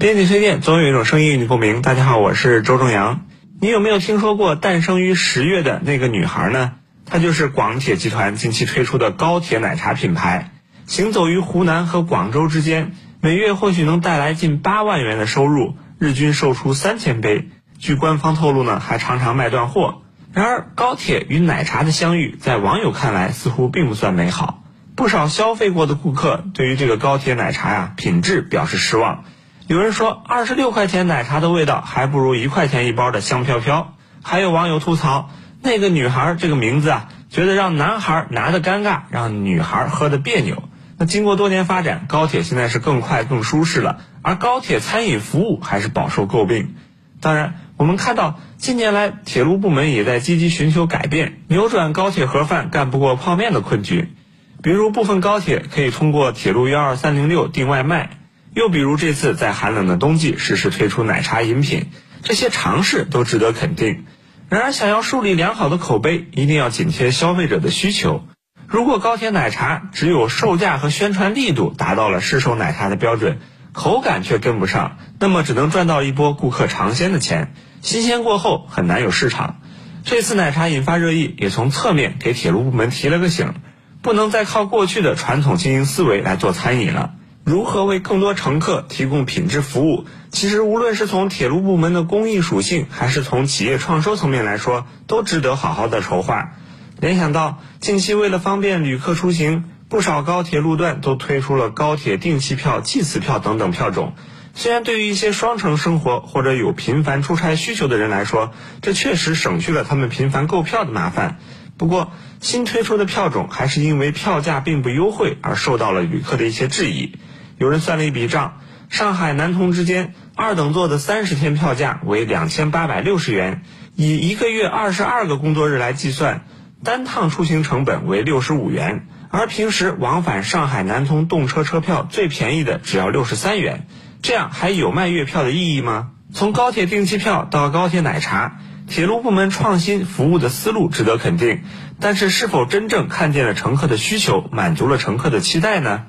编辑推荐，总有一种声音与你共鸣。大家好，我是周正阳。你有没有听说过诞生于十月的那个女孩呢？她就是广铁集团近期推出的高铁奶茶品牌，行走于湖南和广州之间，每月或许能带来近八万元的收入，日均售出三千杯。据官方透露呢，还常常卖断货。然而，高铁与奶茶的相遇，在网友看来似乎并不算美好。不少消费过的顾客对于这个高铁奶茶呀品质表示失望。有人说，二十六块钱奶茶的味道还不如一块钱一包的香飘飘。还有网友吐槽，那个女孩这个名字啊，觉得让男孩拿的尴尬，让女孩喝的别扭。那经过多年发展，高铁现在是更快更舒适了，而高铁餐饮服务还是饱受诟病。当然，我们看到近年来铁路部门也在积极寻求改变，扭转高铁盒饭干不过泡面的困局。比如部分高铁可以通过铁路幺二三零六订外卖。又比如这次在寒冷的冬季实时推出奶茶饮品，这些尝试都值得肯定。然而，想要树立良好的口碑，一定要紧贴消费者的需求。如果高铁奶茶只有售价和宣传力度达到了市售奶茶的标准，口感却跟不上，那么只能赚到一波顾客尝鲜的钱，新鲜过后很难有市场。这次奶茶引发热议，也从侧面给铁路部门提了个醒，不能再靠过去的传统经营思维来做餐饮了。如何为更多乘客提供品质服务？其实，无论是从铁路部门的公益属性，还是从企业创收层面来说，都值得好好的筹划。联想到近期为了方便旅客出行，不少高铁路段都推出了高铁定期票、计次票等等票种。虽然对于一些双城生活或者有频繁出差需求的人来说，这确实省去了他们频繁购票的麻烦。不过，新推出的票种还是因为票价并不优惠而受到了旅客的一些质疑。有人算了一笔账，上海南通之间二等座的三十天票价为两千八百六十元，以一个月二十二个工作日来计算，单趟出行成本为六十五元。而平时往返上海南通动车车票最便宜的只要六十三元，这样还有卖月票的意义吗？从高铁定期票到高铁奶茶，铁路部门创新服务的思路值得肯定，但是是否真正看见了乘客的需求，满足了乘客的期待呢？